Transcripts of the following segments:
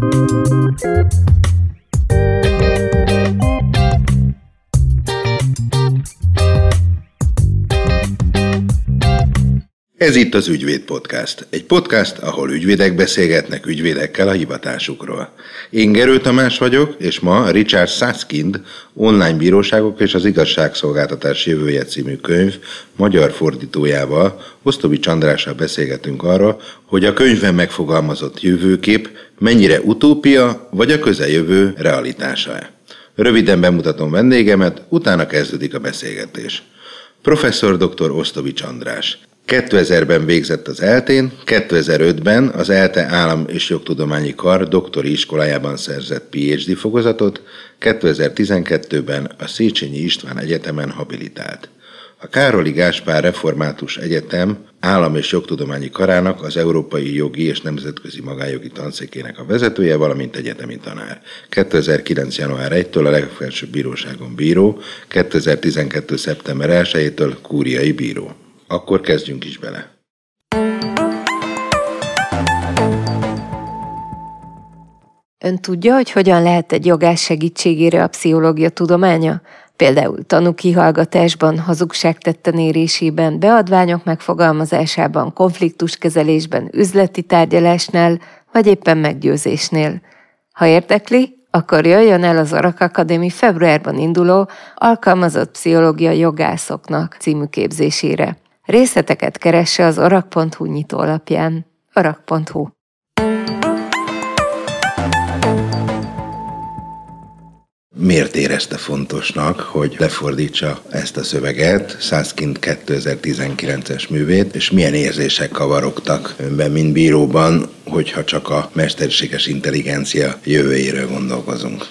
Thank you. Ez itt az Ügyvéd Podcast. Egy podcast, ahol ügyvédek beszélgetnek ügyvédekkel a hivatásukról. Én Gerő Tamás vagyok, és ma Richard Saskind online bíróságok és az igazságszolgáltatás jövője című könyv magyar fordítójával, Osztobi Csandrással beszélgetünk arra, hogy a könyvben megfogalmazott jövőkép mennyire utópia vagy a közeljövő realitása-e. Röviden bemutatom vendégemet, utána kezdődik a beszélgetés. Professzor dr. Osztovics András. 2000-ben végzett az eltén, 2005-ben az ELTE Állam és Jogtudományi Kar doktori iskolájában szerzett PhD fokozatot, 2012-ben a Széchenyi István Egyetemen habilitált. A Károli Gáspár Református Egyetem Állam és Jogtudományi Karának az Európai Jogi és Nemzetközi Magánjogi Tanszékének a vezetője, valamint egyetemi tanár. 2009. január 1-től a legfelsőbb bíróságon bíró, 2012. szeptember 1-től kúriai bíró. Akkor kezdjünk is bele. Ön tudja, hogy hogyan lehet egy jogás segítségére a pszichológia tudománya? Például tanúkihallgatásban, hazugságtetten érésében, beadványok megfogalmazásában, konfliktuskezelésben, üzleti tárgyalásnál, vagy éppen meggyőzésnél. Ha érdekli, akkor jöjjön el az Arak Akadémi februárban induló Alkalmazott Pszichológia Jogászoknak című képzésére. Részleteket keresse az arak.hu nyitólapján. arak.hu Miért érezte fontosnak, hogy lefordítsa ezt a szöveget, Szászkint 2019-es művét, és milyen érzések kavarogtak önben, mint bíróban, hogyha csak a mesterséges intelligencia jövőjéről gondolkozunk?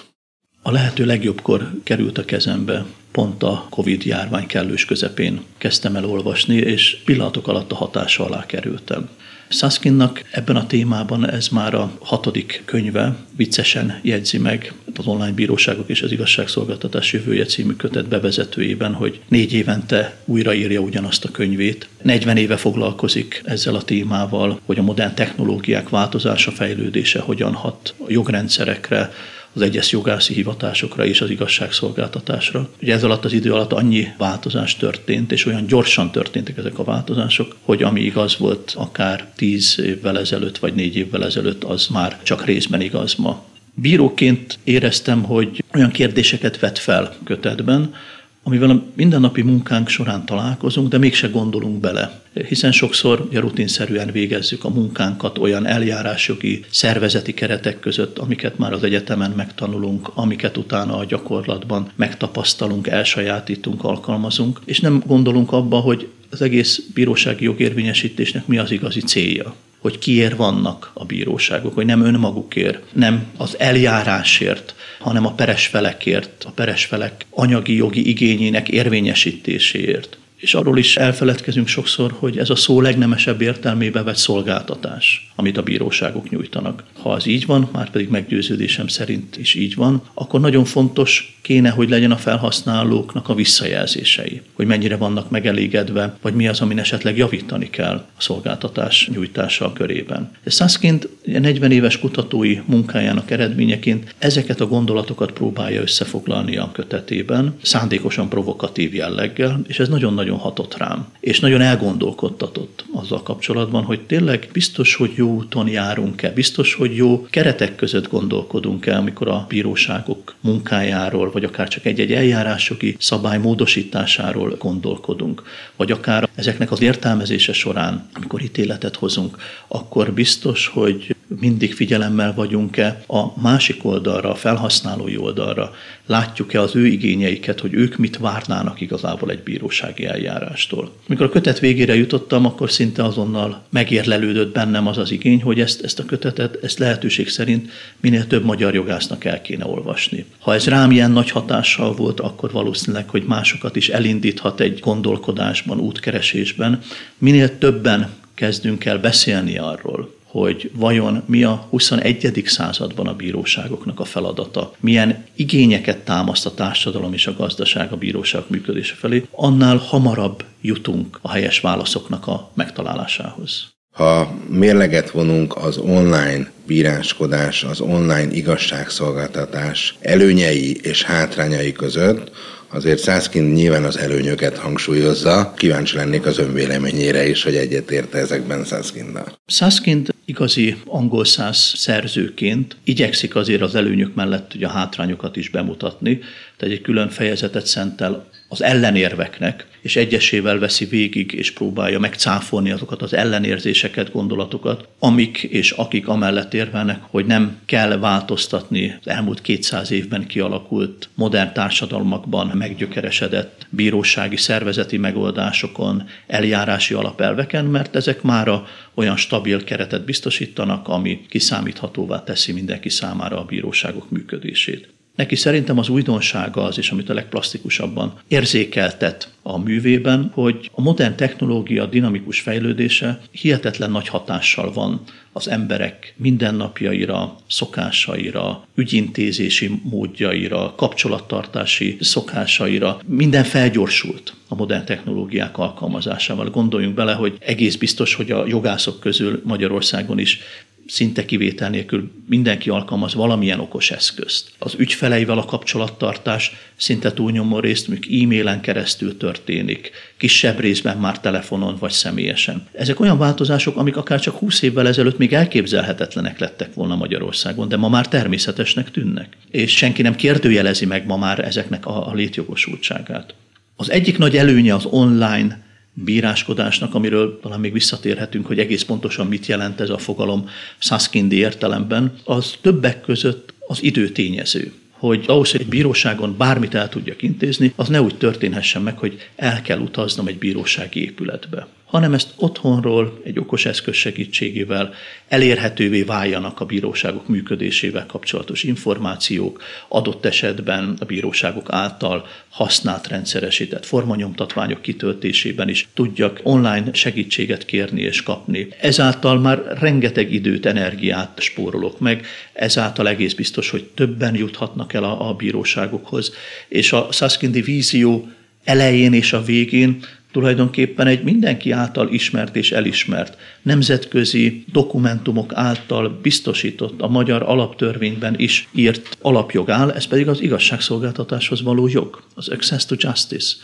A lehető legjobbkor került a kezembe pont a Covid járvány kellős közepén kezdtem el olvasni, és pillanatok alatt a hatása alá kerültem. Saskinnak ebben a témában ez már a hatodik könyve, viccesen jegyzi meg az online bíróságok és az igazságszolgáltatás jövője című kötet bevezetőjében, hogy négy évente újraírja ugyanazt a könyvét. 40 éve foglalkozik ezzel a témával, hogy a modern technológiák változása, fejlődése hogyan hat a jogrendszerekre, az egyes jogászi hivatásokra és az igazságszolgáltatásra. Ugye ez alatt az idő alatt annyi változás történt, és olyan gyorsan történtek ezek a változások, hogy ami igaz volt akár tíz évvel ezelőtt, vagy négy évvel ezelőtt, az már csak részben igaz ma. Bíróként éreztem, hogy olyan kérdéseket vet fel kötetben, amivel a mindennapi munkánk során találkozunk, de mégse gondolunk bele. Hiszen sokszor ja, rutinszerűen végezzük a munkánkat olyan eljárásjogi, szervezeti keretek között, amiket már az egyetemen megtanulunk, amiket utána a gyakorlatban megtapasztalunk, elsajátítunk, alkalmazunk, és nem gondolunk abba, hogy az egész bírósági jogérvényesítésnek mi az igazi célja hogy kiért vannak a bíróságok, hogy nem önmagukért, nem az eljárásért, hanem a peres felekért, a peres felek anyagi jogi igényének érvényesítéséért. És arról is elfeledkezünk sokszor, hogy ez a szó legnemesebb értelmébe vett szolgáltatás, amit a bíróságok nyújtanak. Ha az így van, már pedig meggyőződésem szerint is így van, akkor nagyon fontos kéne, hogy legyen a felhasználóknak a visszajelzései, hogy mennyire vannak megelégedve, vagy mi az, amin esetleg javítani kell a szolgáltatás nyújtása körében. Szászként 40 éves kutatói munkájának eredményeként ezeket a gondolatokat próbálja összefoglalni a kötetében, szándékosan provokatív jelleggel, és ez nagyon-nagyon hatott rám, és nagyon elgondolkodtatott azzal kapcsolatban, hogy tényleg biztos, hogy jó úton járunk-e, biztos, hogy jó keretek között gondolkodunk-e, amikor a bíróságok munkájáról, vagy akár csak egy-egy eljárásjogi szabály módosításáról gondolkodunk, vagy akár ezeknek az értelmezése során, amikor ítéletet hozunk, akkor biztos, hogy mindig figyelemmel vagyunk-e a másik oldalra, a felhasználói oldalra, látjuk-e az ő igényeiket, hogy ők mit várnának igazából egy bírósági eljárástól. Mikor a kötet végére jutottam, akkor szinte azonnal megérlelődött bennem az az igény, hogy ezt, ezt a kötetet, ezt lehetőség szerint minél több magyar jogásznak el kéne olvasni. Ha ez rám ilyen nagy hatással volt, akkor valószínűleg, hogy másokat is elindíthat egy gondolkodásban, útkeresésben. Minél többen kezdünk el beszélni arról, hogy vajon mi a 21. században a bíróságoknak a feladata, milyen igényeket támaszt a társadalom és a gazdaság a bíróság működése felé, annál hamarabb jutunk a helyes válaszoknak a megtalálásához. Ha mérleget vonunk az online bíráskodás, az online igazságszolgáltatás előnyei és hátrányai között, azért Szászkin nyilván az előnyöket hangsúlyozza. Kíváncsi lennék az önvéleményére is, hogy egyetérte ezekben Szászkinnal. Szászkint igazi angol száz szerzőként igyekszik azért az előnyök mellett ugye a hátrányokat is bemutatni, tehát egy külön fejezetet szentel az ellenérveknek, és egyesével veszi végig és próbálja megcáfolni azokat az ellenérzéseket, gondolatokat, amik és akik amellett érvelnek, hogy nem kell változtatni az elmúlt 200 évben kialakult modern társadalmakban meggyökeresedett bírósági szervezeti megoldásokon, eljárási alapelveken, mert ezek mára olyan stabil keretet biztosítanak, ami kiszámíthatóvá teszi mindenki számára a bíróságok működését. Neki szerintem az újdonsága az is, amit a legplastikusabban érzékeltet a művében, hogy a modern technológia dinamikus fejlődése hihetetlen nagy hatással van az emberek mindennapjaira, szokásaira, ügyintézési módjaira, kapcsolattartási szokásaira. Minden felgyorsult a modern technológiák alkalmazásával. Gondoljunk bele, hogy egész biztos, hogy a jogászok közül Magyarországon is szinte kivétel nélkül mindenki alkalmaz valamilyen okos eszközt. Az ügyfeleivel a kapcsolattartás szinte túlnyomó részt mondjuk e-mailen keresztül történik, kisebb részben már telefonon vagy személyesen. Ezek olyan változások, amik akár csak 20 évvel ezelőtt még elképzelhetetlenek lettek volna Magyarországon, de ma már természetesnek tűnnek. És senki nem kérdőjelezi meg ma már ezeknek a, a létjogosultságát. Az egyik nagy előnye az online bíráskodásnak, amiről talán még visszatérhetünk, hogy egész pontosan mit jelent ez a fogalom Saskindi értelemben, az többek között az időtényező hogy ahhoz, hogy egy bíróságon bármit el tudjak intézni, az ne úgy történhessen meg, hogy el kell utaznom egy bírósági épületbe hanem ezt otthonról egy okos eszköz segítségével elérhetővé váljanak a bíróságok működésével kapcsolatos információk, adott esetben a bíróságok által használt rendszeresített formanyomtatványok kitöltésében is tudjak online segítséget kérni és kapni. Ezáltal már rengeteg időt, energiát spórolok meg, ezáltal egész biztos, hogy többen juthatnak el a, a bíróságokhoz, és a Saskindi vízió elején és a végén tulajdonképpen egy mindenki által ismert és elismert nemzetközi dokumentumok által biztosított a magyar alaptörvényben is írt alapjog áll, ez pedig az igazságszolgáltatáshoz való jog, az access to justice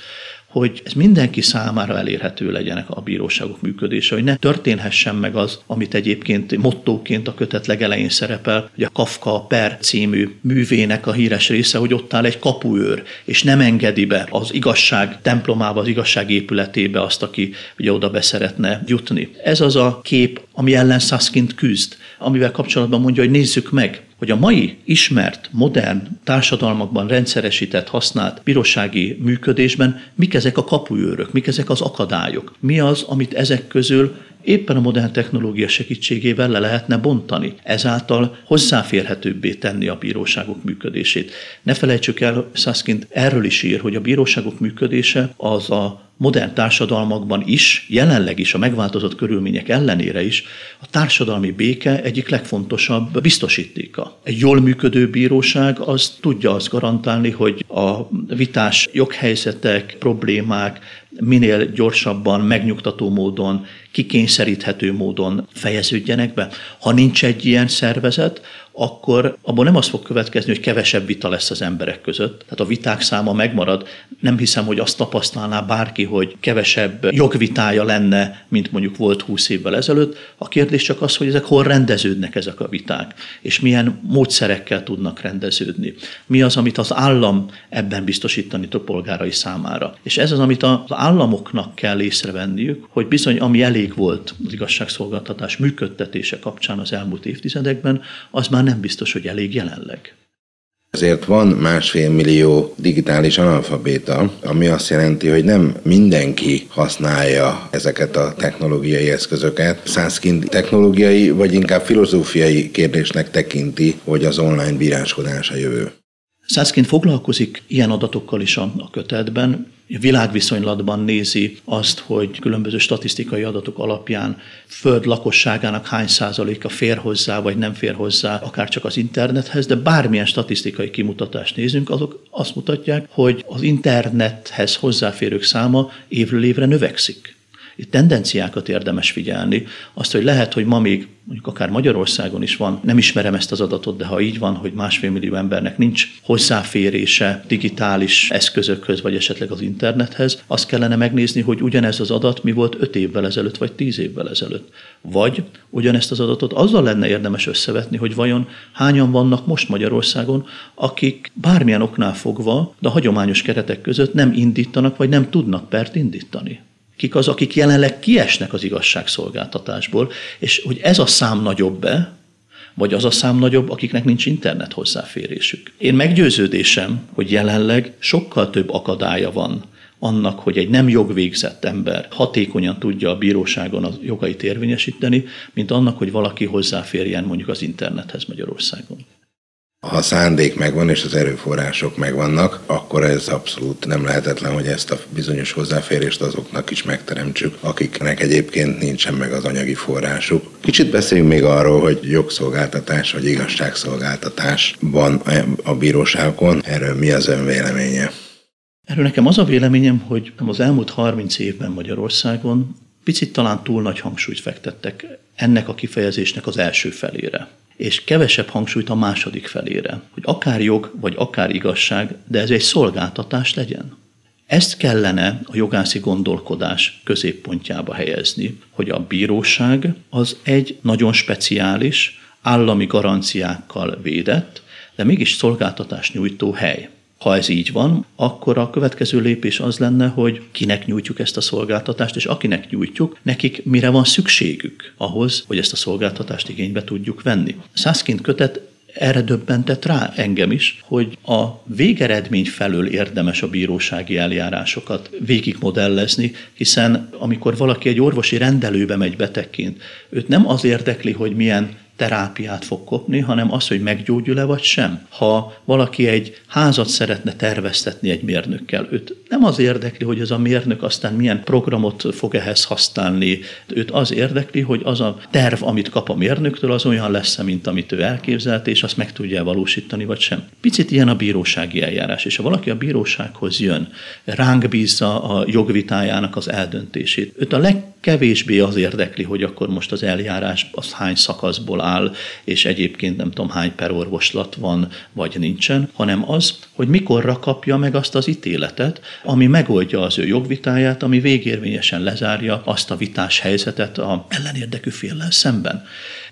hogy ez mindenki számára elérhető legyenek a bíróságok működése, hogy ne történhessen meg az, amit egyébként mottóként a kötet legelején szerepel, hogy a Kafka per című művének a híres része, hogy ott áll egy kapuőr, és nem engedi be az igazság templomába, az igazság épületébe azt, aki ugye oda beszeretne jutni. Ez az a kép, ami ellen Saskint küzd, amivel kapcsolatban mondja, hogy nézzük meg, hogy a mai ismert, modern társadalmakban rendszeresített, használt bírósági működésben mik ezek a kapuőrök, mik ezek az akadályok, mi az, amit ezek közül éppen a modern technológia segítségével le lehetne bontani, ezáltal hozzáférhetőbbé tenni a bíróságok működését. Ne felejtsük el, Saskind erről is ír, hogy a bíróságok működése az a modern társadalmakban is, jelenleg is a megváltozott körülmények ellenére is a társadalmi béke egyik legfontosabb biztosítéka. Egy jól működő bíróság az tudja azt garantálni, hogy a vitás joghelyzetek, problémák minél gyorsabban, megnyugtató módon, kikényszeríthető módon fejeződjenek be. Ha nincs egy ilyen szervezet, akkor abból nem az fog következni, hogy kevesebb vita lesz az emberek között. Tehát a viták száma megmarad. Nem hiszem, hogy azt tapasztalná bárki, hogy kevesebb jogvitája lenne, mint mondjuk volt 20 évvel ezelőtt. A kérdés csak az, hogy ezek hol rendeződnek ezek a viták, és milyen módszerekkel tudnak rendeződni. Mi az, amit az állam ebben biztosítani a polgárai számára. És ez az, amit az államoknak kell észrevenniük, hogy bizony, ami elég volt az igazságszolgáltatás működtetése kapcsán az elmúlt évtizedekben, az már nem biztos, hogy elég jelenleg. Ezért van másfél millió digitális analfabéta, ami azt jelenti, hogy nem mindenki használja ezeket a technológiai eszközöket. Százként technológiai, vagy inkább filozófiai kérdésnek tekinti, hogy az online bíráskodás a jövő. Szászként foglalkozik ilyen adatokkal is a, a kötetben, világviszonylatban nézi azt, hogy különböző statisztikai adatok alapján föld lakosságának hány százaléka fér hozzá, vagy nem fér hozzá, akár csak az internethez, de bármilyen statisztikai kimutatást nézünk, azok azt mutatják, hogy az internethez hozzáférők száma évről évre növekszik tendenciákat érdemes figyelni. Azt, hogy lehet, hogy ma még mondjuk akár Magyarországon is van, nem ismerem ezt az adatot, de ha így van, hogy másfél millió embernek nincs hozzáférése digitális eszközökhöz, vagy esetleg az internethez, azt kellene megnézni, hogy ugyanez az adat mi volt 5 évvel ezelőtt, vagy 10 évvel ezelőtt. Vagy ugyanezt az adatot azzal lenne érdemes összevetni, hogy vajon hányan vannak most Magyarországon, akik bármilyen oknál fogva, de a hagyományos keretek között nem indítanak, vagy nem tudnak pert indítani kik az, akik jelenleg kiesnek az igazságszolgáltatásból, és hogy ez a szám nagyobb-e, vagy az a szám nagyobb, akiknek nincs internet hozzáférésük. Én meggyőződésem, hogy jelenleg sokkal több akadálya van annak, hogy egy nem jogvégzett ember hatékonyan tudja a bíróságon a jogait érvényesíteni, mint annak, hogy valaki hozzáférjen mondjuk az internethez Magyarországon. Ha a szándék megvan és az erőforrások megvannak, akkor ez abszolút nem lehetetlen, hogy ezt a bizonyos hozzáférést azoknak is megteremtsük, akiknek egyébként nincsen meg az anyagi forrásuk. Kicsit beszéljünk még arról, hogy jogszolgáltatás vagy igazságszolgáltatás van a bíróságon. Erről mi az ön véleménye? Erről nekem az a véleményem, hogy az elmúlt 30 évben Magyarországon picit talán túl nagy hangsúlyt fektettek ennek a kifejezésnek az első felére és kevesebb hangsúlyt a második felére, hogy akár jog, vagy akár igazság, de ez egy szolgáltatás legyen. Ezt kellene a jogászi gondolkodás középpontjába helyezni, hogy a bíróság az egy nagyon speciális, állami garanciákkal védett, de mégis szolgáltatás nyújtó hely. Ha ez így van, akkor a következő lépés az lenne, hogy kinek nyújtjuk ezt a szolgáltatást, és akinek nyújtjuk, nekik mire van szükségük ahhoz, hogy ezt a szolgáltatást igénybe tudjuk venni. Szászként kötet erre döbbentett rá engem is, hogy a végeredmény felől érdemes a bírósági eljárásokat végigmodellezni, hiszen amikor valaki egy orvosi rendelőbe megy betegként, őt nem az érdekli, hogy milyen terápiát fog kopni, hanem az, hogy meggyógyul-e vagy sem. Ha valaki egy házat szeretne terveztetni egy mérnökkel, őt nem az érdekli, hogy ez a mérnök aztán milyen programot fog ehhez használni, őt az érdekli, hogy az a terv, amit kap a mérnöktől, az olyan lesz, mint amit ő elképzelt, és azt meg tudja valósítani, vagy sem. Picit ilyen a bírósági eljárás, és ha valaki a bírósághoz jön, ránk bízza a jogvitájának az eldöntését, őt a legkevésbé az érdekli, hogy akkor most az eljárás az hány szakaszból áll, és egyébként nem tudom hány perorvoslat van, vagy nincsen, hanem az, hogy mikorra kapja meg azt az ítéletet, ami megoldja az ő jogvitáját, ami végérvényesen lezárja azt a vitás helyzetet a ellenérdekű féllel szemben.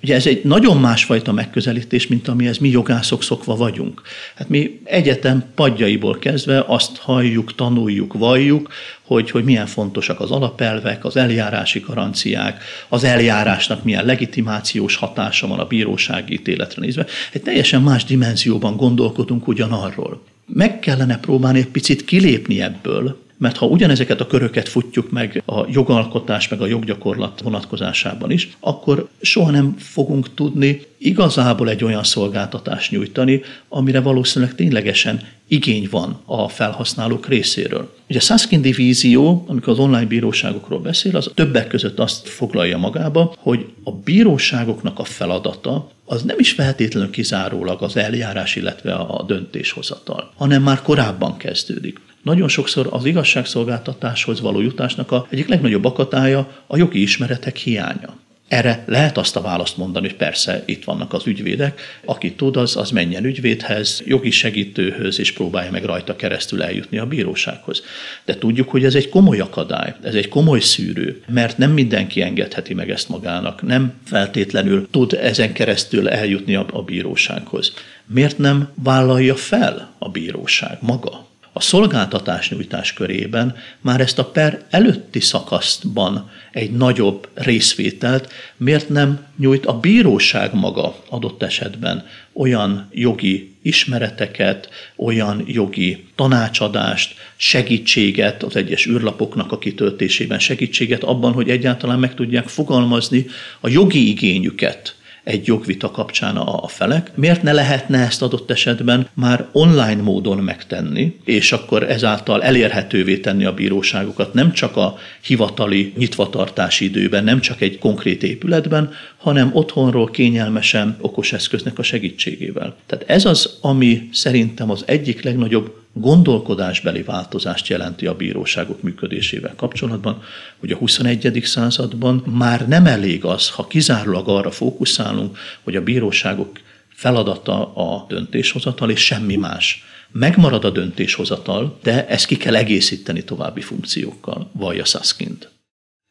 Ugye ez egy nagyon másfajta megközelítés, mint amihez mi jogászok szokva vagyunk. Hát mi egyetem padjaiból kezdve azt halljuk, tanuljuk, valljuk, hogy, hogy milyen fontosak az alapelvek, az eljárási garanciák, az eljárásnak milyen legitimációs hatása van a bírósági ítéletre nézve. Egy teljesen más dimenzióban gondolkodunk ugyanarról. Meg kellene próbálni egy picit kilépni ebből, mert ha ugyanezeket a köröket futjuk meg a jogalkotás, meg a joggyakorlat vonatkozásában is, akkor soha nem fogunk tudni igazából egy olyan szolgáltatást nyújtani, amire valószínűleg ténylegesen igény van a felhasználók részéről. Ugye a Saskin divízió, amikor az online bíróságokról beszél, az többek között azt foglalja magába, hogy a bíróságoknak a feladata az nem is feltétlenül kizárólag az eljárás, illetve a döntéshozatal, hanem már korábban kezdődik. Nagyon sokszor az igazságszolgáltatáshoz való jutásnak a egyik legnagyobb akatálya a jogi ismeretek hiánya. Erre lehet azt a választ mondani, hogy persze itt vannak az ügyvédek, aki tud, az, az menjen ügyvédhez, jogi segítőhöz, és próbálja meg rajta keresztül eljutni a bírósághoz. De tudjuk, hogy ez egy komoly akadály, ez egy komoly szűrő, mert nem mindenki engedheti meg ezt magának, nem feltétlenül tud ezen keresztül eljutni a, a bírósághoz. Miért nem vállalja fel a bíróság maga? A szolgáltatás nyújtás körében már ezt a per előtti szakaszban egy nagyobb részvételt, miért nem nyújt a bíróság maga adott esetben olyan jogi ismereteket, olyan jogi tanácsadást, segítséget az egyes űrlapoknak a kitöltésében, segítséget abban, hogy egyáltalán meg tudják fogalmazni a jogi igényüket egy jogvita kapcsán a felek. Miért ne lehetne ezt adott esetben már online módon megtenni, és akkor ezáltal elérhetővé tenni a bíróságokat nem csak a hivatali nyitvatartási időben, nem csak egy konkrét épületben, hanem otthonról kényelmesen okos eszköznek a segítségével. Tehát ez az, ami szerintem az egyik legnagyobb gondolkodásbeli változást jelenti a bíróságok működésével kapcsolatban, hogy a 21. században már nem elég az, ha kizárólag arra fókuszálunk, hogy a bíróságok feladata a döntéshozatal, és semmi más. Megmarad a döntéshozatal, de ezt ki kell egészíteni további funkciókkal, vallja Saskind.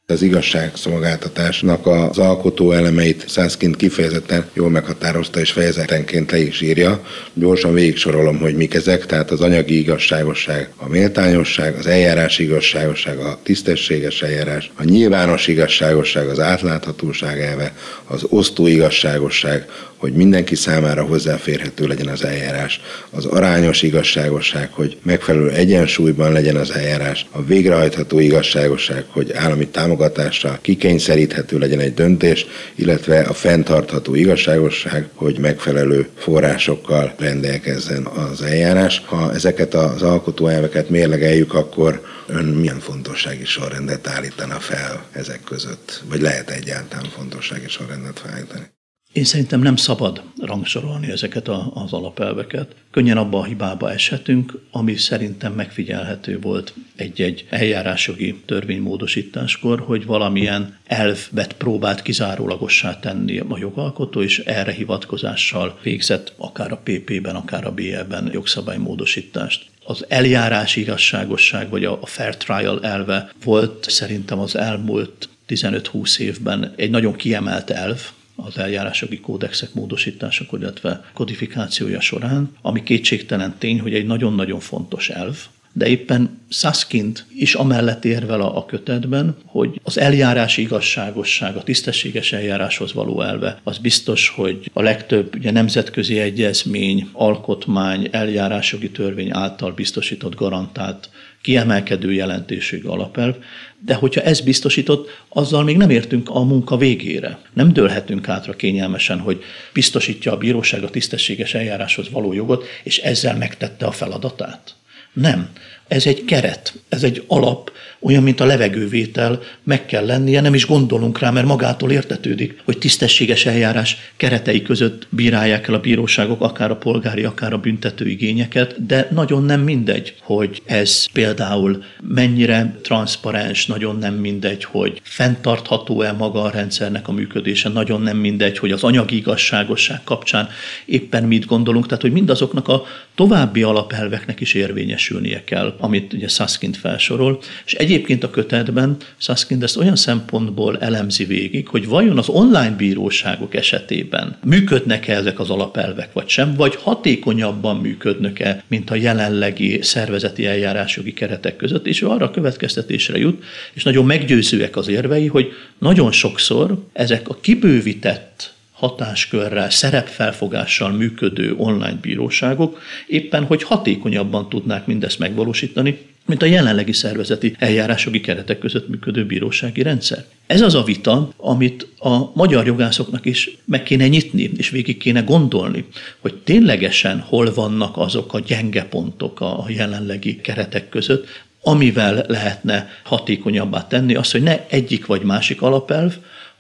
Az igazságszolgáltatásnak az alkotó elemeit Szászként kifejezetten jól meghatározta és fejezetenként le is írja. Gyorsan végig sorolom, hogy mik ezek, tehát az anyagi igazságosság, a méltányosság, az eljárás igazságosság, a tisztességes eljárás, a nyilvános igazságosság, az átláthatóság elve, az osztó igazságosság, hogy mindenki számára hozzáférhető legyen az eljárás, az arányos igazságosság, hogy megfelelő egyensúlyban legyen az eljárás, a végrehajtható igazságosság, hogy állami támogatással kikényszeríthető legyen egy döntés, illetve a fenntartható igazságosság, hogy megfelelő forrásokkal rendelkezzen az eljárás. Ha ezeket az alkotóelveket mérlegeljük, akkor ön milyen fontossági sorrendet állítana fel ezek között? Vagy lehet egyáltalán fontossági sorrendet felállítani? Én szerintem nem szabad rangsorolni ezeket a, az alapelveket. Könnyen abba a hibába eshetünk, ami szerintem megfigyelhető volt egy-egy eljárásjogi törvénymódosításkor, hogy valamilyen elvet próbált kizárólagossá tenni a jogalkotó, és erre hivatkozással végzett akár a PP-ben, akár a BE-ben jogszabálymódosítást az eljárás igazságosság, vagy a fair trial elve volt szerintem az elmúlt 15-20 évben egy nagyon kiemelt elv, az eljárásjogi kódexek módosításakor, illetve kodifikációja során, ami kétségtelen tény, hogy egy nagyon-nagyon fontos elv, de éppen Saskind is amellett érvel a, a kötetben, hogy az eljárási igazságosság, a tisztességes eljáráshoz való elve, az biztos, hogy a legtöbb ugye, nemzetközi egyezmény, alkotmány, eljárásjogi törvény által biztosított, garantált kiemelkedő jelentőségű alapelv, de hogyha ez biztosított, azzal még nem értünk a munka végére. Nem dőlhetünk átra kényelmesen, hogy biztosítja a bíróság a tisztességes eljáráshoz való jogot, és ezzel megtette a feladatát. Nem. Ez egy keret, ez egy alap, olyan, mint a levegővétel, meg kell lennie, nem is gondolunk rá, mert magától értetődik, hogy tisztességes eljárás keretei között bírálják el a bíróságok akár a polgári, akár a büntető igényeket, de nagyon nem mindegy, hogy ez például mennyire transzparens, nagyon nem mindegy, hogy fenntartható-e maga a rendszernek a működése, nagyon nem mindegy, hogy az anyagi igazságosság kapcsán éppen mit gondolunk, tehát hogy mindazoknak a további alapelveknek is érvényesülnie kell amit ugye Saskind felsorol, és egyébként a kötetben Saskind ezt olyan szempontból elemzi végig, hogy vajon az online bíróságok esetében működnek-e ezek az alapelvek, vagy sem, vagy hatékonyabban működnek-e, mint a jelenlegi szervezeti eljárásjogi keretek között, és arra a következtetésre jut, és nagyon meggyőzőek az érvei, hogy nagyon sokszor ezek a kibővített hatáskörrel, szerepfelfogással működő online bíróságok éppen, hogy hatékonyabban tudnák mindezt megvalósítani, mint a jelenlegi szervezeti eljárásjogi keretek között működő bírósági rendszer. Ez az a vita, amit a magyar jogászoknak is meg kéne nyitni, és végig kéne gondolni, hogy ténylegesen hol vannak azok a gyenge pontok a jelenlegi keretek között, amivel lehetne hatékonyabbá tenni azt, hogy ne egyik vagy másik alapelv,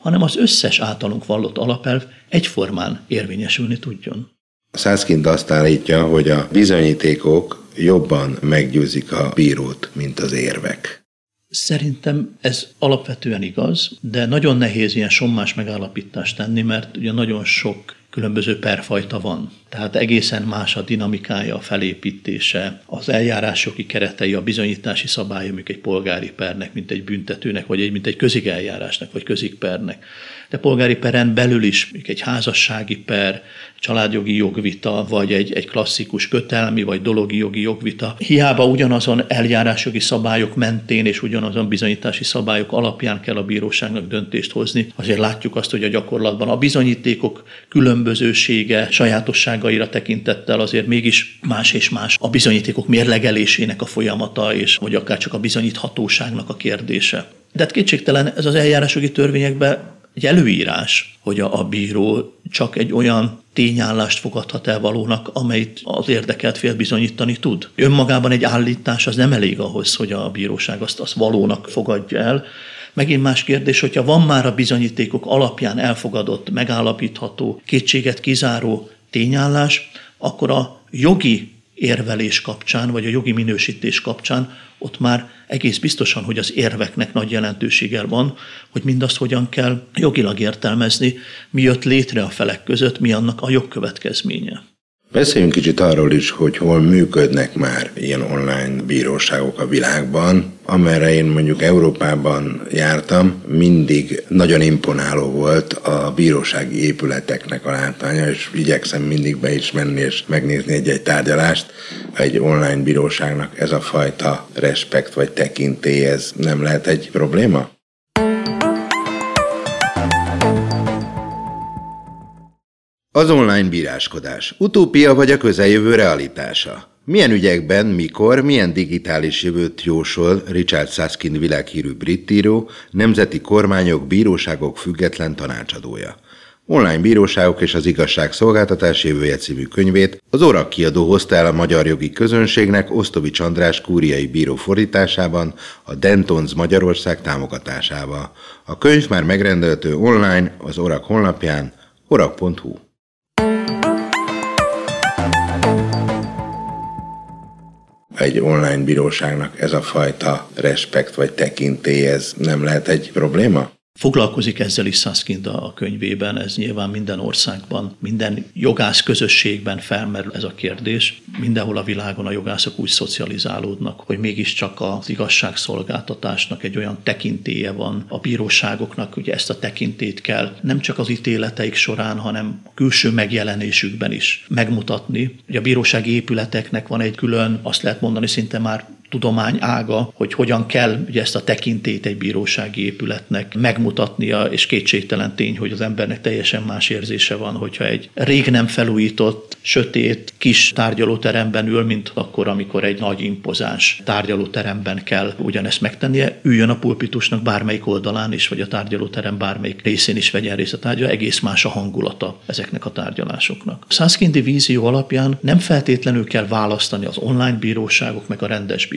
hanem az összes általunk vallott alapelv egyformán érvényesülni tudjon. Szászkind azt állítja, hogy a bizonyítékok jobban meggyőzik a bírót, mint az érvek. Szerintem ez alapvetően igaz, de nagyon nehéz ilyen sommás megállapítást tenni, mert ugye nagyon sok különböző perfajta van. Tehát egészen más a dinamikája, a felépítése, az eljárásjogi keretei, a bizonyítási szabálya, mint egy polgári pernek, mint egy büntetőnek, vagy egy, mint egy közigeljárásnak, vagy közigpernek de polgári peren belül is egy házassági per, családjogi jogvita, vagy egy, egy klasszikus kötelmi vagy dologi jogi jogvita. Hiába ugyanazon eljárásjogi szabályok mentén és ugyanazon bizonyítási szabályok alapján kell a bíróságnak döntést hozni, azért látjuk azt, hogy a gyakorlatban a bizonyítékok különbözősége, sajátosságaira tekintettel azért mégis más és más a bizonyítékok mérlegelésének a folyamata, és vagy akár csak a bizonyíthatóságnak a kérdése. De hát kétségtelen ez az eljárásjogi törvényekben egy előírás, hogy a, a bíró csak egy olyan tényállást fogadhat el valónak, amelyet az érdekelt fél bizonyítani tud. Önmagában egy állítás az nem elég ahhoz, hogy a bíróság azt, azt valónak fogadja el. Megint más kérdés, hogyha van már a bizonyítékok alapján elfogadott, megállapítható, kétséget kizáró tényállás, akkor a jogi érvelés kapcsán, vagy a jogi minősítés kapcsán, ott már egész biztosan, hogy az érveknek nagy jelentősége van, hogy mindazt hogyan kell jogilag értelmezni, mi jött létre a felek között, mi annak a jogkövetkezménye. Beszéljünk kicsit arról is, hogy hol működnek már ilyen online bíróságok a világban. Amerre én mondjuk Európában jártam, mindig nagyon imponáló volt a bírósági épületeknek a látványa, és igyekszem mindig be is menni és megnézni egy-egy tárgyalást. Egy online bíróságnak ez a fajta respekt vagy tekintély, ez nem lehet egy probléma? Az online bíráskodás. Utópia vagy a közeljövő realitása? Milyen ügyekben, mikor, milyen digitális jövőt jósol Richard Saskin világhírű brit író, nemzeti kormányok, bíróságok független tanácsadója. Online bíróságok és az igazságszolgáltatás jövője című könyvét az Orak kiadó hozta el a magyar jogi közönségnek Osztovics András kúriai bíró fordításában a Dentons Magyarország támogatásával. A könyv már megrendelhető online az Orak honlapján orak.hu. egy online bíróságnak ez a fajta respekt vagy tekintély, ez nem lehet egy probléma? Foglalkozik ezzel is Saskind a könyvében, ez nyilván minden országban, minden jogász közösségben felmerül ez a kérdés. Mindenhol a világon a jogászok úgy szocializálódnak, hogy mégiscsak az igazságszolgáltatásnak egy olyan tekintélye van, a bíróságoknak ugye ezt a tekintét kell nem csak az ítéleteik során, hanem a külső megjelenésükben is megmutatni. Ugye a bírósági épületeknek van egy külön, azt lehet mondani szinte már tudomány ága, hogy hogyan kell ugye ezt a tekintét egy bírósági épületnek megmutatnia, és kétségtelen tény, hogy az embernek teljesen más érzése van, hogyha egy rég nem felújított, sötét, kis tárgyalóteremben ül, mint akkor, amikor egy nagy impozáns tárgyalóteremben kell ugyanezt megtennie, üljön a pulpitusnak bármelyik oldalán is, vagy a tárgyalóterem bármelyik részén is vegyen részt a tárgyal, egész más a hangulata ezeknek a tárgyalásoknak. Szászkindi vízió alapján nem feltétlenül kell választani az online bíróságok meg a rendes bíróságok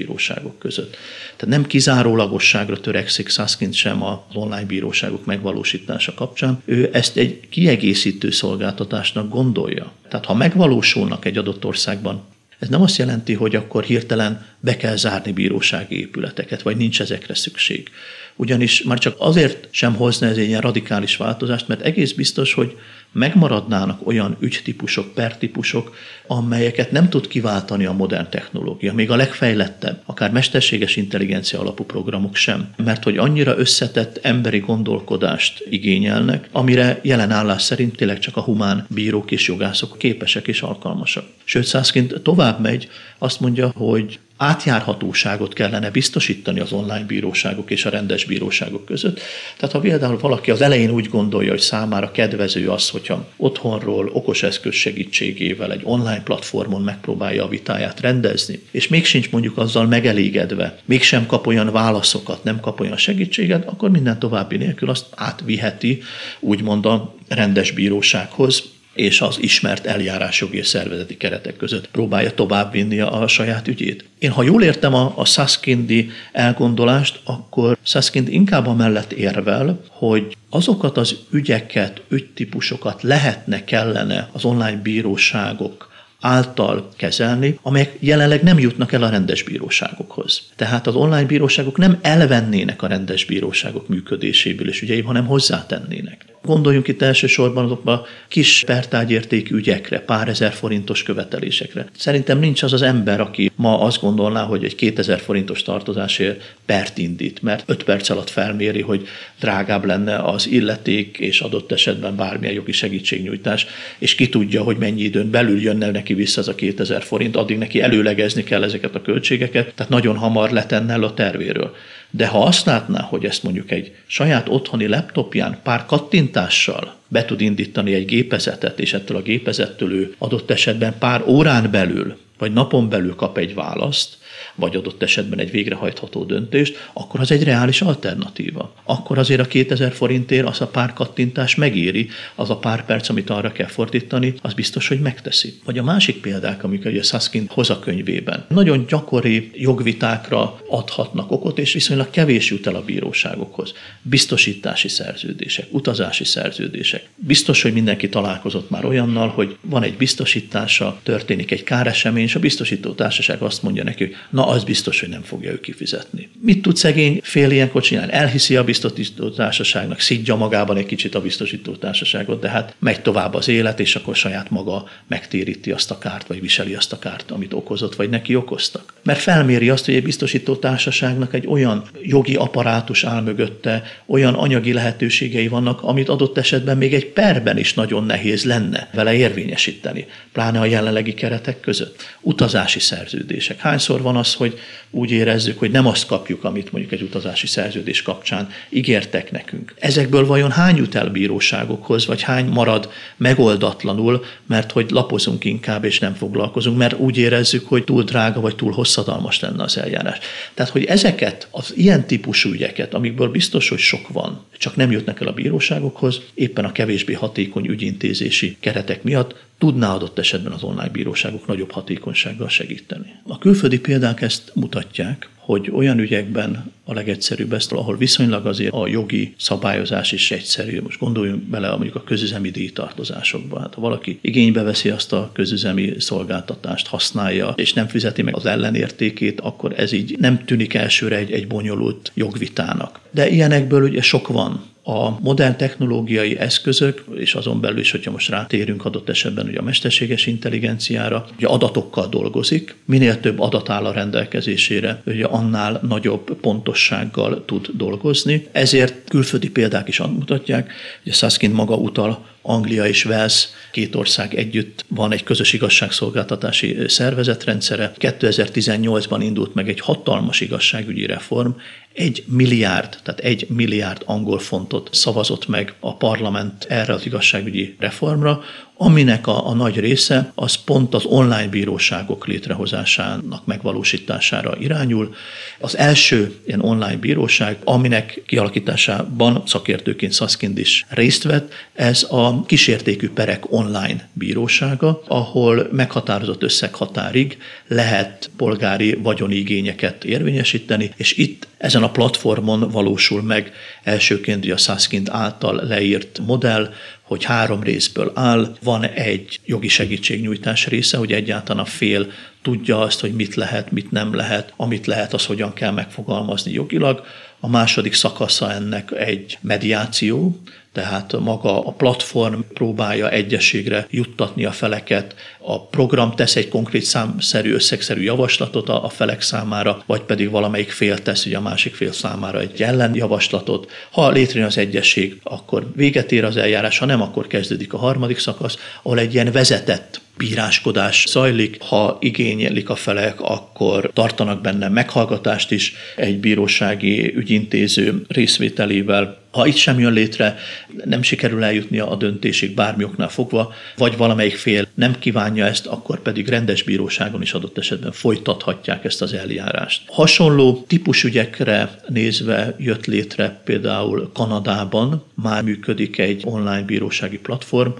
között. Tehát nem kizárólagosságra törekszik Saskind sem az online bíróságok megvalósítása kapcsán, ő ezt egy kiegészítő szolgáltatásnak gondolja. Tehát ha megvalósulnak egy adott országban ez nem azt jelenti, hogy akkor hirtelen be kell zárni bírósági épületeket, vagy nincs ezekre szükség. Ugyanis már csak azért sem hozna ez egy ilyen radikális változást, mert egész biztos, hogy megmaradnának olyan ügytípusok, pertípusok, amelyeket nem tud kiváltani a modern technológia, még a legfejlettebb, akár mesterséges intelligencia alapú programok sem, mert hogy annyira összetett emberi gondolkodást igényelnek, amire jelen állás szerint tényleg csak a humán bírók és jogászok képesek és alkalmasak. Sőt, százként tovább megy, azt mondja, hogy átjárhatóságot kellene biztosítani az online bíróságok és a rendes bíróságok között. Tehát ha például valaki az elején úgy gondolja, hogy számára kedvező az, hogyha otthonról okos eszköz segítségével egy online platformon megpróbálja a vitáját rendezni, és még sincs mondjuk azzal megelégedve, mégsem kap olyan válaszokat, nem kap olyan segítséget, akkor minden további nélkül azt átviheti úgymond a rendes bírósághoz, és az ismert eljárásjogi és szervezeti keretek között próbálja továbbvinni a saját ügyét. Én ha jól értem a, a Saskindi elgondolást, akkor Saskind inkább a mellett érvel, hogy azokat az ügyeket, ügytípusokat lehetne, kellene az online bíróságok által kezelni, amelyek jelenleg nem jutnak el a rendes bíróságokhoz. Tehát az online bíróságok nem elvennének a rendes bíróságok működéséből és ügyeiből, hanem hozzátennének. Gondoljunk itt elsősorban azokba kis pertágyértékű ügyekre, pár ezer forintos követelésekre. Szerintem nincs az az ember, aki ma azt gondolná, hogy egy 2000 forintos tartozásért pert indít, mert 5 perc alatt felméri, hogy drágább lenne az illeték és adott esetben bármilyen jogi segítségnyújtás, és ki tudja, hogy mennyi időn belül jönne neki vissza az a 2000 forint, addig neki előlegezni kell ezeket a költségeket, tehát nagyon hamar letenne el a tervéről. De ha azt látná, hogy ezt mondjuk egy saját otthoni laptopján pár kattintással be tud indítani egy gépezetet, és ettől a gépezettől ő adott esetben pár órán belül, vagy napon belül kap egy választ, vagy adott esetben egy végrehajtható döntést, akkor az egy reális alternatíva. Akkor azért a 2000 forintért az a pár kattintás megéri, az a pár perc, amit arra kell fordítani, az biztos, hogy megteszi. Vagy a másik példák, amik a Saskin hoz a könyvében. Nagyon gyakori jogvitákra adhatnak okot, és viszonylag kevés jut el a bíróságokhoz. Biztosítási szerződések, utazási szerződések. Biztos, hogy mindenki találkozott már olyannal, hogy van egy biztosítása, történik egy káresemény, és a biztosító társaság azt mondja neki, hogy na, az biztos, hogy nem fogja ő kifizetni. Mit tud szegény fél ilyenkor csinálni? Elhiszi a biztosító társaságnak, szidja magában egy kicsit a biztosító társaságot, de hát megy tovább az élet, és akkor saját maga megtéríti azt a kárt, vagy viseli azt a kárt, amit okozott, vagy neki okoztak. Mert felméri azt, hogy egy biztosító társaságnak egy olyan jogi apparátus áll mögötte, olyan anyagi lehetőségei vannak, amit adott esetben még egy perben is nagyon nehéz lenne vele érvényesíteni, pláne a jelenlegi keretek között. Utazási szerződések. Hányszor van az, hogy úgy érezzük, hogy nem azt kapjuk, amit mondjuk egy utazási szerződés kapcsán ígértek nekünk. Ezekből vajon hány jut el bíróságokhoz, vagy hány marad megoldatlanul, mert hogy lapozunk inkább, és nem foglalkozunk, mert úgy érezzük, hogy túl drága, vagy túl hosszadalmas lenne az eljárás. Tehát, hogy ezeket, az ilyen típusú ügyeket, amikből biztos, hogy sok van, csak nem jutnak el a bíróságokhoz, éppen a kevésbé hatékony ügyintézési keretek miatt tudná adott esetben az online bíróságok nagyobb hatékonysággal segíteni. A külföldi példák ezt mutatják, hogy olyan ügyekben a legegyszerűbb ezt, ahol viszonylag azért a jogi szabályozás is egyszerű. Most gondoljunk bele mondjuk a közüzemi díjtartozásokba. Hát ha valaki igénybe veszi azt a közüzemi szolgáltatást, használja, és nem fizeti meg az ellenértékét, akkor ez így nem tűnik elsőre egy, egy bonyolult jogvitának. De ilyenekből ugye sok van a modern technológiai eszközök, és azon belül is, hogyha most rátérünk adott esetben ugye a mesterséges intelligenciára, ugye adatokkal dolgozik, minél több adat áll a rendelkezésére, ugye annál nagyobb pontossággal tud dolgozni. Ezért külföldi példák is mutatják, hogy a Saskind maga utal Anglia és Wales, két ország együtt van egy közös igazságszolgáltatási szervezetrendszere. 2018-ban indult meg egy hatalmas igazságügyi reform, egy milliárd, tehát egy milliárd angol fontot szavazott meg a parlament erre az igazságügyi reformra, aminek a, a nagy része az pont az online bíróságok létrehozásának megvalósítására irányul. Az első ilyen online bíróság, aminek kialakításában szakértőként Szaszkind is részt vett, ez a kísértékű perek online bírósága, ahol meghatározott összeghatárig lehet polgári vagyoni igényeket érvényesíteni, és itt ezen a platformon valósul meg elsőként a Saskind által leírt modell, hogy három részből áll, van egy jogi segítségnyújtás része, hogy egyáltalán a fél tudja azt, hogy mit lehet, mit nem lehet, amit lehet, az hogyan kell megfogalmazni jogilag. A második szakasza ennek egy mediáció, tehát maga a platform próbálja egyességre juttatni a feleket, a program tesz egy konkrét számszerű, összegszerű javaslatot a felek számára, vagy pedig valamelyik fél tesz ugye a másik fél számára egy ellenjavaslatot. Ha létrejön az egyesség, akkor véget ér az eljárás, ha nem, akkor kezdődik a harmadik szakasz, ahol egy ilyen vezetett bíráskodás zajlik. Ha igényelik a felek, akkor tartanak benne meghallgatást is egy bírósági ügyintéző részvételével. Ha itt sem jön létre, nem sikerül eljutni a döntésig bármi oknál fogva, vagy valamelyik fél nem kívánja ezt, akkor pedig rendes bíróságon is adott esetben folytathatják ezt az eljárást. Hasonló típusügyekre nézve jött létre például Kanadában, már működik egy online bírósági platform,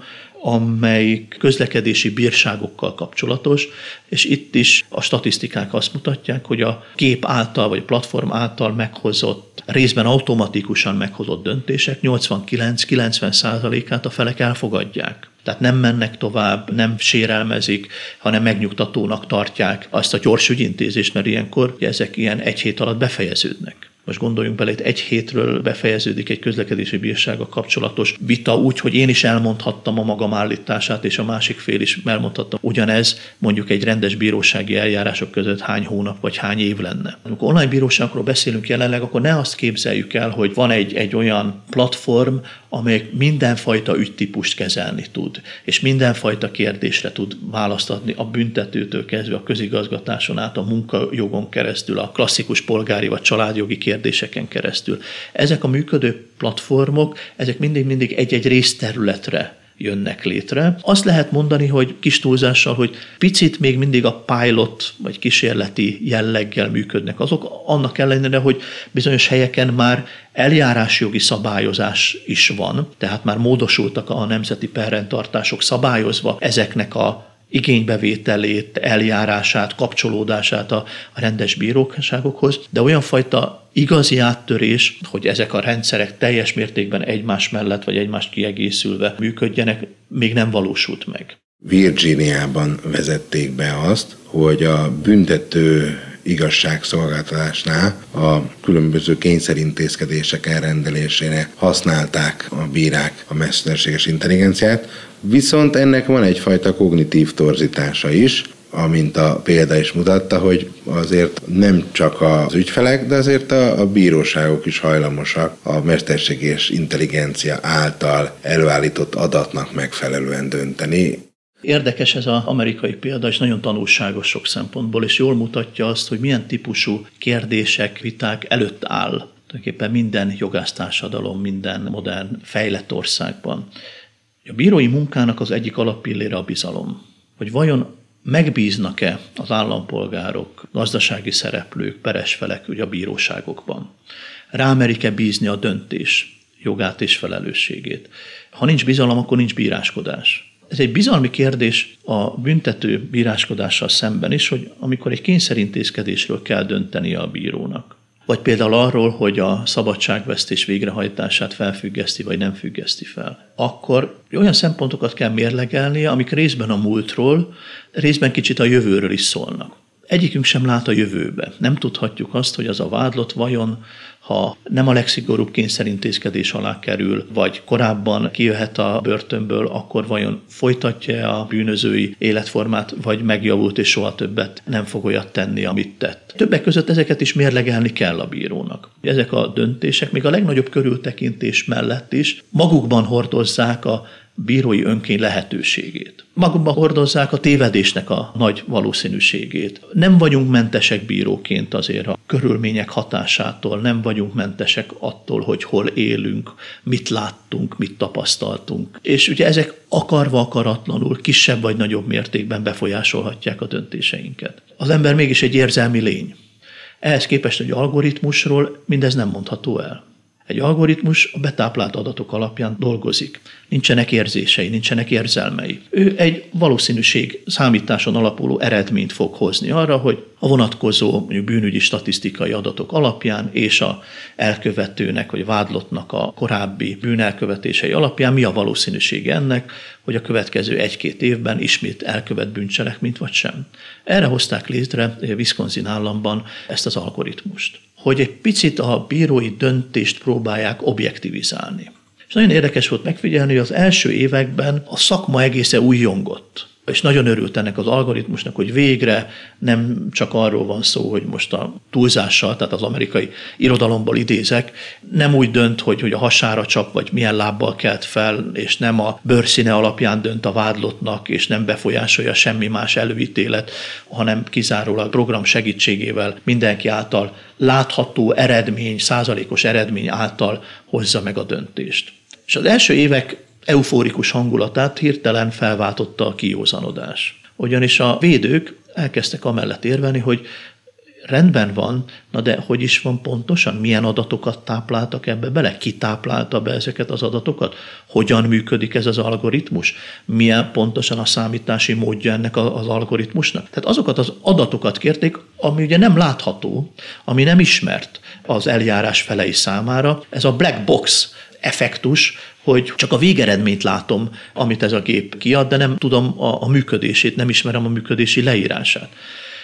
amelyik közlekedési bírságokkal kapcsolatos, és itt is a statisztikák azt mutatják, hogy a kép által, vagy a platform által meghozott, részben automatikusan meghozott döntések 89-90 százalékát a felek elfogadják. Tehát nem mennek tovább, nem sérelmezik, hanem megnyugtatónak tartják azt a gyors ügyintézést, mert ilyenkor ezek ilyen egy hét alatt befejeződnek. Most gondoljunk bele, itt egy hétről befejeződik egy közlekedési bírsága kapcsolatos vita úgy, hogy én is elmondhattam a magam állítását, és a másik fél is elmondhatta. Ugyanez mondjuk egy rendes bírósági eljárások között hány hónap vagy hány év lenne. Amikor online bíróságról beszélünk jelenleg, akkor ne azt képzeljük el, hogy van egy, egy olyan platform, amely mindenfajta ügytípust kezelni tud, és mindenfajta kérdésre tud választ adni a büntetőtől kezdve a közigazgatáson át, a munkajogon keresztül, a klasszikus polgári vagy családjogi kérdéseken keresztül. Ezek a működő platformok, ezek mindig-mindig egy-egy részterületre jönnek létre. Azt lehet mondani, hogy kis túlzással, hogy picit még mindig a pilot vagy kísérleti jelleggel működnek azok, annak ellenére, hogy bizonyos helyeken már eljárásjogi szabályozás is van, tehát már módosultak a nemzeti perrendtartások szabályozva ezeknek a igénybevételét, eljárását, kapcsolódását a, a rendes bíróságokhoz, de olyan fajta igazi áttörés, hogy ezek a rendszerek teljes mértékben egymás mellett vagy egymást kiegészülve működjenek, még nem valósult meg. Virginiában vezették be azt, hogy a büntető igazságszolgáltatásnál a különböző kényszerintézkedések elrendelésére használták a bírák a mesterséges intelligenciát, viszont ennek van egyfajta kognitív torzítása is, amint a példa is mutatta, hogy azért nem csak az ügyfelek, de azért a, a bíróságok is hajlamosak a mesterséges intelligencia által előállított adatnak megfelelően dönteni. Érdekes ez az amerikai példa, és nagyon tanulságos sok szempontból, és jól mutatja azt, hogy milyen típusú kérdések, viták előtt áll tulajdonképpen minden jogásztársadalom, minden modern, fejlett országban. A bírói munkának az egyik alappillére a bizalom. Hogy vajon megbíznak-e az állampolgárok, gazdasági szereplők, peresfelek ugye a bíróságokban? Rámerik-e bízni a döntés jogát és felelősségét? Ha nincs bizalom, akkor nincs bíráskodás. Ez egy bizalmi kérdés a büntető bíráskodással szemben is, hogy amikor egy kényszerintézkedésről kell dönteni a bírónak, vagy például arról, hogy a szabadságvesztés végrehajtását felfüggeszti, vagy nem függeszti fel, akkor olyan szempontokat kell mérlegelnie, amik részben a múltról, részben kicsit a jövőről is szólnak. Egyikünk sem lát a jövőbe. Nem tudhatjuk azt, hogy az a vádlott vajon ha nem a legszigorúbb kényszerintézkedés alá kerül, vagy korábban kijöhet a börtönből, akkor vajon folytatja a bűnözői életformát, vagy megjavult és soha többet nem fog olyat tenni, amit tett. Többek között ezeket is mérlegelni kell a bírónak. Ezek a döntések még a legnagyobb körültekintés mellett is magukban hordozzák a bírói önkény lehetőségét. Magukban hordozzák a tévedésnek a nagy valószínűségét. Nem vagyunk mentesek bíróként azért a körülmények hatásától, nem vagyunk mentesek attól, hogy hol élünk, mit láttunk, mit tapasztaltunk. És ugye ezek akarva akaratlanul, kisebb vagy nagyobb mértékben befolyásolhatják a döntéseinket. Az ember mégis egy érzelmi lény. Ehhez képest egy algoritmusról mindez nem mondható el. Egy algoritmus a betáplált adatok alapján dolgozik. Nincsenek érzései, nincsenek érzelmei. Ő egy valószínűség számításon alapuló eredményt fog hozni arra, hogy a vonatkozó mondjuk bűnügyi statisztikai adatok alapján és a elkövetőnek vagy vádlottnak a korábbi bűnelkövetései alapján mi a valószínűsége ennek, hogy a következő egy-két évben ismét elkövet bűncselekményt vagy sem. Erre hozták létre Wisconsin államban ezt az algoritmust hogy egy picit a bírói döntést próbálják objektivizálni. És nagyon érdekes volt megfigyelni, hogy az első években a szakma egészen újjongott és nagyon örült ennek az algoritmusnak, hogy végre nem csak arról van szó, hogy most a túlzással, tehát az amerikai irodalomból idézek, nem úgy dönt, hogy, hogy a hasára csap, vagy milyen lábbal kelt fel, és nem a bőrszíne alapján dönt a vádlottnak, és nem befolyásolja semmi más előítélet, hanem kizárólag program segítségével mindenki által látható eredmény, százalékos eredmény által hozza meg a döntést. És az első évek eufórikus hangulatát hirtelen felváltotta a kiózanodás. Ugyanis a védők elkezdtek amellett érvelni, hogy rendben van, na de hogy is van pontosan, milyen adatokat tápláltak ebbe bele, ki táplálta be ezeket az adatokat, hogyan működik ez az algoritmus, milyen pontosan a számítási módja ennek az algoritmusnak. Tehát azokat az adatokat kérték, ami ugye nem látható, ami nem ismert az eljárás felei számára, ez a black box effektus, hogy csak a végeredményt látom, amit ez a gép kiad, de nem tudom a, a működését, nem ismerem a működési leírását.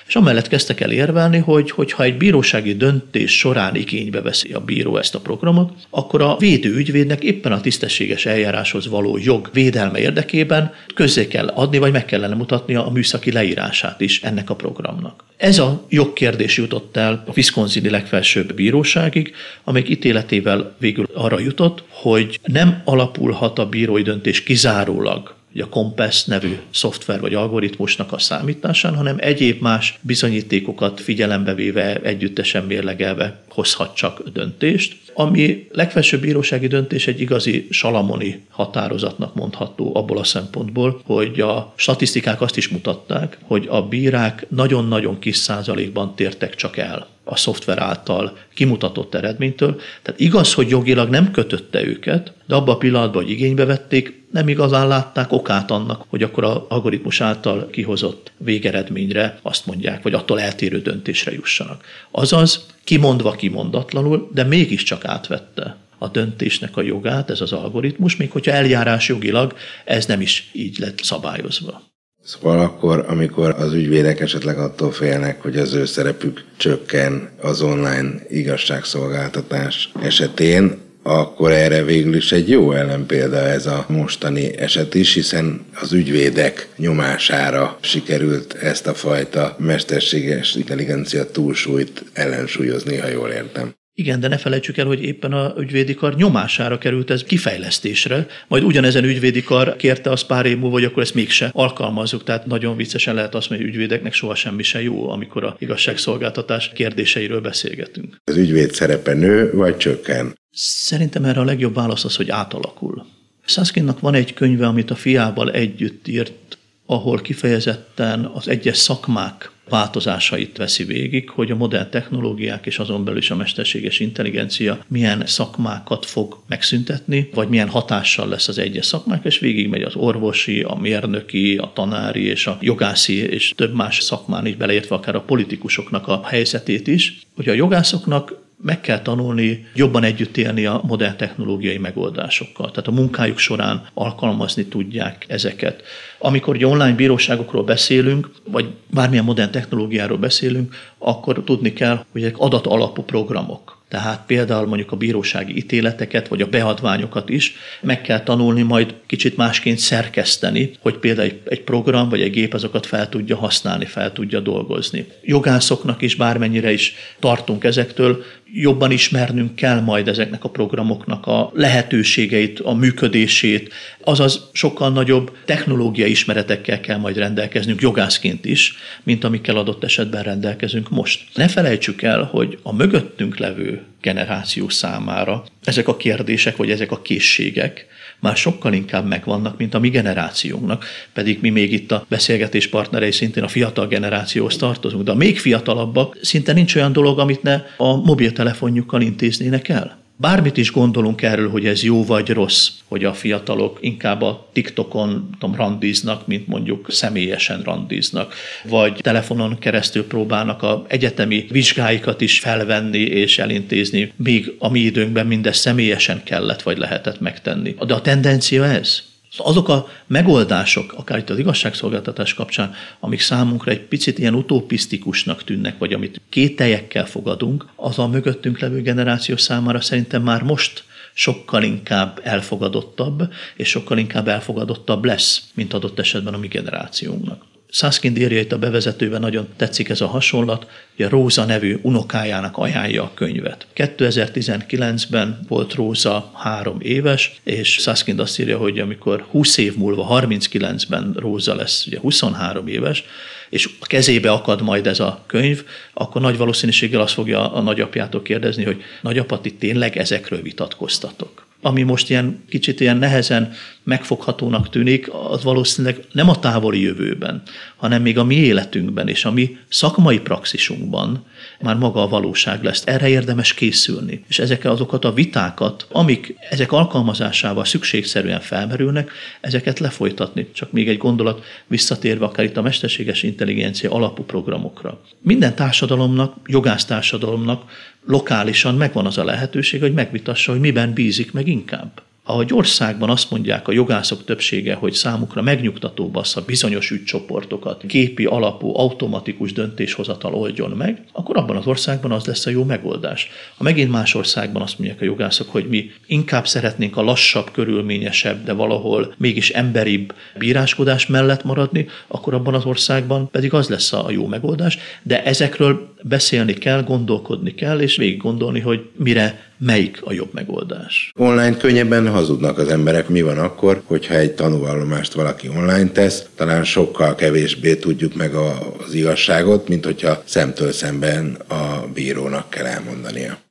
És amellett kezdtek el érvelni, hogy hogyha egy bírósági döntés során igénybe veszi a bíró ezt a programot, akkor a védő ügyvédnek éppen a tisztességes eljáráshoz való jog védelme érdekében közzé kell adni, vagy meg kellene mutatnia a műszaki leírását is ennek a programnak. Ez a jogkérdés jutott el a Wisconsini legfelsőbb bíróságig, amelyik ítéletével végül arra jutott, hogy nem alapulhat a bírói döntés kizárólag a Compass nevű szoftver vagy algoritmusnak a számításán, hanem egyéb más bizonyítékokat figyelembe véve, együttesen mérlegelve hozhat csak döntést, ami legfelsőbb bírósági döntés egy igazi salamoni határozatnak mondható abból a szempontból, hogy a statisztikák azt is mutatták, hogy a bírák nagyon-nagyon kis százalékban tértek csak el a szoftver által kimutatott eredménytől. Tehát igaz, hogy jogilag nem kötötte őket, de abban a pillanatban, hogy igénybe vették, nem igazán látták okát annak, hogy akkor az algoritmus által kihozott végeredményre azt mondják, vagy attól eltérő döntésre jussanak. Azaz, kimondva kimondatlanul, de mégiscsak átvette a döntésnek a jogát, ez az algoritmus, még hogyha eljárás jogilag ez nem is így lett szabályozva. Szóval akkor, amikor az ügyvédek esetleg attól félnek, hogy az ő szerepük csökken az online igazságszolgáltatás esetén, akkor erre végül is egy jó ellenpélda ez a mostani eset is, hiszen az ügyvédek nyomására sikerült ezt a fajta mesterséges intelligencia túlsúlyt ellensúlyozni, ha jól értem. Igen, de ne felejtsük el, hogy éppen a ügyvédi kar nyomására került ez kifejlesztésre, majd ugyanezen ügyvédi kar kérte azt pár év múlva, hogy akkor ezt mégse alkalmazzuk. Tehát nagyon viccesen lehet azt mondani, hogy ügyvédeknek soha semmi se jó, amikor a igazságszolgáltatás kérdéseiről beszélgetünk. Az ügyvéd szerepe nő vagy csökken? Szerintem erre a legjobb válasz az, hogy átalakul. Szaszkinnak van egy könyve, amit a fiával együtt írt, ahol kifejezetten az egyes szakmák változásait veszi végig, hogy a modern technológiák és azon belül is a mesterséges intelligencia milyen szakmákat fog megszüntetni, vagy milyen hatással lesz az egyes szakmák, és végigmegy az orvosi, a mérnöki, a tanári és a jogászi és több más szakmán is beleértve akár a politikusoknak a helyzetét is, hogy a jogászoknak meg kell tanulni jobban együtt élni a modern technológiai megoldásokkal. Tehát a munkájuk során alkalmazni tudják ezeket. Amikor egy online bíróságokról beszélünk, vagy bármilyen modern technológiáról beszélünk, akkor tudni kell, hogy ezek adat alapú programok. Tehát például mondjuk a bírósági ítéleteket, vagy a beadványokat is meg kell tanulni majd kicsit másként szerkeszteni, hogy például egy program vagy egy gép azokat fel tudja használni, fel tudja dolgozni. Jogászoknak is bármennyire is tartunk ezektől, jobban ismernünk kell majd ezeknek a programoknak a lehetőségeit, a működését, azaz sokkal nagyobb technológiai ismeretekkel kell majd rendelkeznünk jogászként is, mint amikkel adott esetben rendelkezünk most. Ne felejtsük el, hogy a mögöttünk levő generáció számára ezek a kérdések, vagy ezek a készségek már sokkal inkább megvannak, mint a mi generációnknak, pedig mi még itt a beszélgetés partnerei szintén a fiatal generációhoz tartozunk, de a még fiatalabbak szinte nincs olyan dolog, amit ne a mobiltelefonjukkal intéznének el. Bármit is gondolunk erről, hogy ez jó vagy rossz, hogy a fiatalok inkább a TikTokon tudom, randiznak, mint mondjuk személyesen randiznak, vagy telefonon keresztül próbálnak a egyetemi vizsgáikat is felvenni és elintézni, míg a mi időnkben mindezt személyesen kellett vagy lehetett megtenni. De a tendencia ez. Azok a megoldások, akár itt az igazságszolgáltatás kapcsán, amik számunkra egy picit ilyen utopisztikusnak tűnnek, vagy amit kételjekkel fogadunk, az a mögöttünk levő generáció számára szerintem már most sokkal inkább elfogadottabb, és sokkal inkább elfogadottabb lesz, mint adott esetben a mi generációnknak. Szászkind írja itt a bevezetőben, nagyon tetszik ez a hasonlat, hogy a Róza nevű unokájának ajánlja a könyvet. 2019-ben volt Róza három éves, és Szászkind azt írja, hogy amikor 20 év múlva, 39-ben Róza lesz ugye 23 éves, és a kezébe akad majd ez a könyv, akkor nagy valószínűséggel azt fogja a nagyapjától kérdezni, hogy nagyapa, ti tényleg ezekről vitatkoztatok? ami most ilyen kicsit ilyen nehezen megfoghatónak tűnik, az valószínűleg nem a távoli jövőben, hanem még a mi életünkben és a mi szakmai praxisunkban már maga a valóság lesz. Erre érdemes készülni. És ezek azokat a vitákat, amik ezek alkalmazásával szükségszerűen felmerülnek, ezeket lefolytatni. Csak még egy gondolat visszatérve akár itt a mesterséges intelligencia alapú programokra. Minden társadalomnak, jogásztársadalomnak lokálisan megvan az a lehetőség, hogy megvitassa, hogy miben bízik meg inkább. Ahogy országban azt mondják a jogászok többsége, hogy számukra megnyugtatóbb az, ha bizonyos ügycsoportokat gépi alapú automatikus döntéshozatal oldjon meg, akkor abban az országban az lesz a jó megoldás. Ha megint más országban azt mondják a jogászok, hogy mi inkább szeretnénk a lassabb, körülményesebb, de valahol mégis emberibb bíráskodás mellett maradni, akkor abban az országban pedig az lesz a jó megoldás, de ezekről beszélni kell, gondolkodni kell, és végig gondolni, hogy mire melyik a jobb megoldás. Online könnyebben hazudnak az emberek. Mi van akkor, hogyha egy tanúvallomást valaki online tesz, talán sokkal kevésbé tudjuk meg az igazságot, mint hogyha szemtől szemben a bírónak kell elmondania.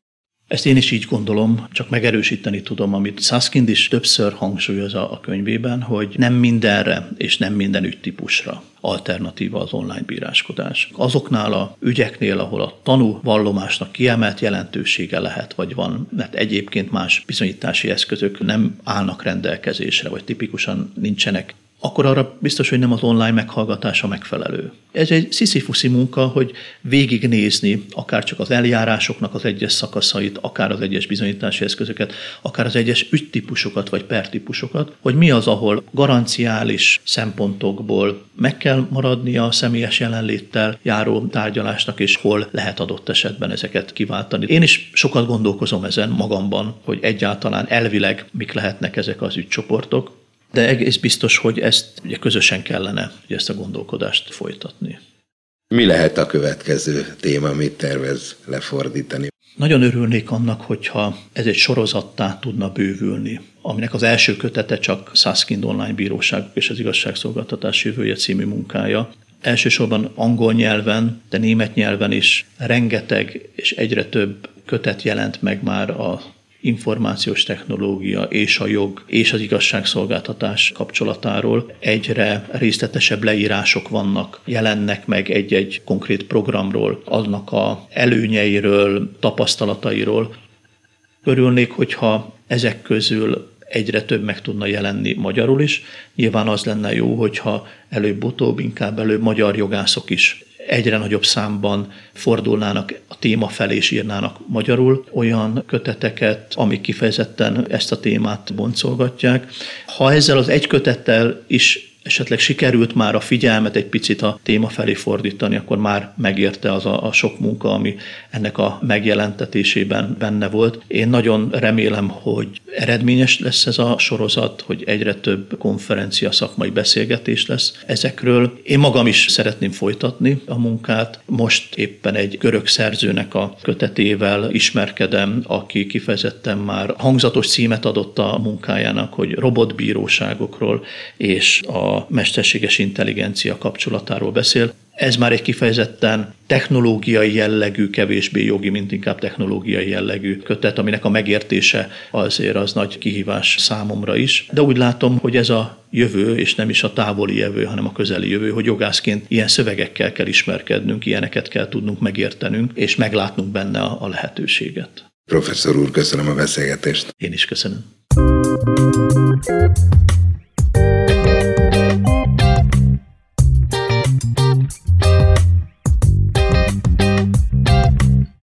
Ezt én is így gondolom, csak megerősíteni tudom, amit Saskind is többször hangsúlyoz a könyvében, hogy nem mindenre és nem minden ügytípusra alternatíva az online bíráskodás. Azoknál a ügyeknél, ahol a tanú vallomásnak kiemelt jelentősége lehet, vagy van, mert egyébként más bizonyítási eszközök nem állnak rendelkezésre, vagy tipikusan nincsenek akkor arra biztos, hogy nem az online meghallgatása megfelelő. Ez egy sziszifuszi munka, hogy végignézni akár csak az eljárásoknak az egyes szakaszait, akár az egyes bizonyítási eszközöket, akár az egyes ügytípusokat vagy pertípusokat, hogy mi az, ahol garanciális szempontokból meg kell maradnia a személyes jelenléttel járó tárgyalásnak, és hol lehet adott esetben ezeket kiváltani. Én is sokat gondolkozom ezen magamban, hogy egyáltalán elvileg mik lehetnek ezek az ügycsoportok, de egész biztos, hogy ezt ugye közösen kellene ugye ezt a gondolkodást folytatni. Mi lehet a következő téma, amit tervez lefordítani? Nagyon örülnék annak, hogyha ez egy sorozattá tudna bővülni, aminek az első kötete csak Saskind Online Bíróság és az Igazságszolgáltatás jövője című munkája. Elsősorban angol nyelven, de német nyelven is rengeteg és egyre több kötet jelent meg már a információs technológia és a jog és az igazságszolgáltatás kapcsolatáról egyre részletesebb leírások vannak, jelennek meg egy-egy konkrét programról, annak a előnyeiről, tapasztalatairól. Örülnék, hogyha ezek közül egyre több meg tudna jelenni magyarul is. Nyilván az lenne jó, hogyha előbb-utóbb inkább előbb magyar jogászok is egyre nagyobb számban fordulnának a téma felé és írnának magyarul olyan köteteket, amik kifejezetten ezt a témát boncolgatják. Ha ezzel az egy kötettel is esetleg sikerült már a figyelmet egy picit a téma felé fordítani, akkor már megérte az a, a sok munka, ami ennek a megjelentetésében benne volt. Én nagyon remélem, hogy eredményes lesz ez a sorozat, hogy egyre több konferencia, szakmai beszélgetés lesz ezekről. Én magam is szeretném folytatni a munkát. Most éppen egy görög szerzőnek a kötetével ismerkedem, aki kifejezetten már hangzatos címet adott a munkájának, hogy robotbíróságokról és a mesterséges intelligencia kapcsolatáról beszél. Ez már egy kifejezetten technológiai jellegű, kevésbé jogi, mint inkább technológiai jellegű kötet, aminek a megértése azért az nagy kihívás számomra is. De úgy látom, hogy ez a jövő, és nem is a távoli jövő, hanem a közeli jövő, hogy jogászként ilyen szövegekkel kell ismerkednünk, ilyeneket kell tudnunk megértenünk, és meglátnunk benne a lehetőséget. Professzor úr, köszönöm a beszélgetést. Én is köszönöm.